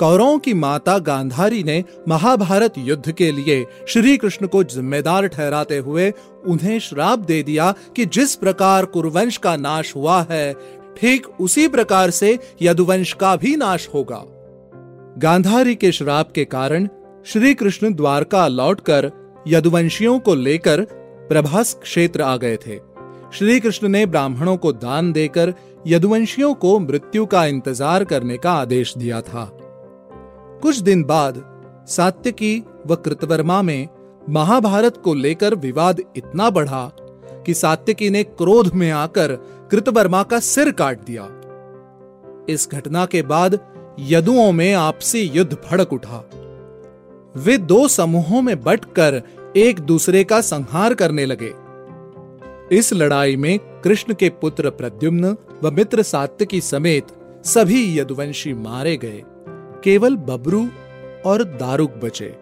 कौरवों की माता गांधारी ने महाभारत युद्ध के लिए श्री कृष्ण को जिम्मेदार ठहराते हुए उन्हें श्राप दे दिया कि जिस प्रकार कुरुवंश का नाश हुआ है, ठीक उसी प्रकार से यदुवंश का भी नाश होगा। गांधारी के श्राप के कारण श्री कृष्ण द्वारका लौटकर यदुवंशियों को लेकर प्रभास क्षेत्र आ गए थे। श्री कृष्ण ने ब्राह्मणों को दान देकर यदुवंशियों को मृत्यु का इंतज़ार करने का आदेश दिया था। कुछ दिन बाद सात्यकी व कृतवर्मा में महाभारत को लेकर विवाद इतना बढ़ा कि सात्यकी ने क्रोध में आकर कृतवर्मा का सिर काट दिया। इस घटना के बाद यदुओं में आपसी युद्ध भड़क उठा। वे दो समूहों में बटकर एक दूसरे का संहार करने लगे। इस लड़ाई में कृष्ण के पुत्र प्रद्युम्न व मित्र सात्यकी समेत सभी यदुवंशी मारे गए। केवल बबरू और दारुक बचे।